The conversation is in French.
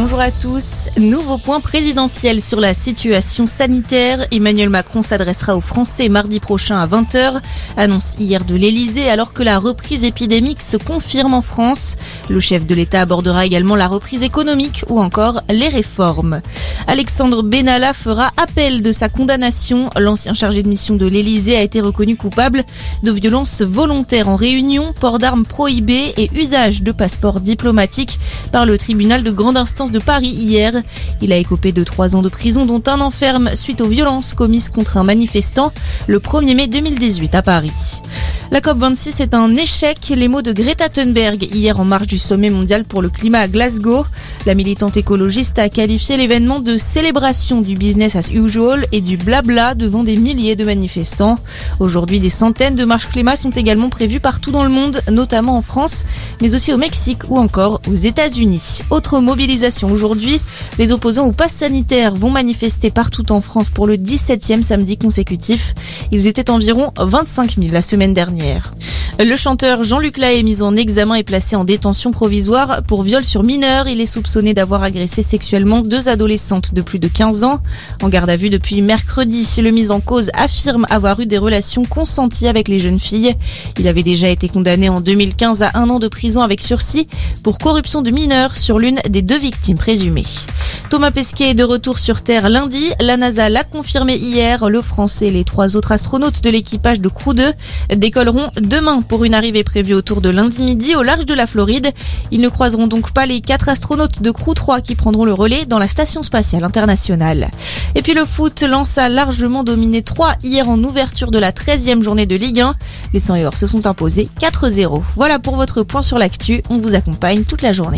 Bonjour à tous. Nouveau point présidentiel sur la situation sanitaire. Emmanuel Macron s'adressera aux Français mardi prochain à 20h. Annonce hier de l'Elysée alors que la reprise épidémique se confirme en France. Le chef de l'État abordera également la reprise économique ou encore les réformes. Alexandre Benalla fera appel de sa condamnation. L'ancien chargé de mission de l'Elysée a été reconnu coupable de violences volontaires en réunion, port d'armes prohibé et usage de passeports diplomatiques par le tribunal de grande instance de Paris hier. Il a écopé de trois ans de prison dont un enferme suite aux violences commises contre un manifestant le 1er mai 2018 à Paris. La COP26 est un échec, les mots de Greta Thunberg hier en marge du sommet mondial pour le climat à Glasgow. La militante écologiste a qualifié l'événement de célébration du business as usual et du blabla devant des milliers de manifestants. Aujourd'hui, des centaines de marches climat sont également prévues partout dans le monde, notamment en France, mais aussi au Mexique ou encore aux États-Unis. Autre mobilisation aujourd'hui, les opposants au pass sanitaire vont manifester partout en France pour le 17e samedi consécutif. Ils étaient environ 25 000 la semaine dernière. Le chanteur Jean-Luc Lahaye, mis en examen et placé en détention provisoire pour viol sur mineur. Il est soupçonné d'avoir agressé sexuellement deux adolescentes de plus de 15 ans. En garde à vue depuis mercredi, le mis en cause affirme avoir eu des relations consenties avec les jeunes filles. Il avait déjà été condamné en 2015 à un an de prison avec sursis pour corruption de mineurs sur l'une des deux victimes présumées. Thomas Pesquet est de retour sur Terre lundi. La NASA l'a confirmé hier. Le Français et les trois autres astronautes de l'équipage de Crew 2 demain pour une arrivée prévue autour de lundi midi au large de la Floride. Ils ne croiseront donc pas les quatre astronautes de Crew 3 qui prendront le relais dans la Station spatiale internationale. Et puis le foot, lance a largement dominé 3 hier en ouverture de la 13e journée de Ligue 1. Les 100 se sont imposés 4-0. Voilà pour votre point sur l'actu. On vous accompagne toute la journée.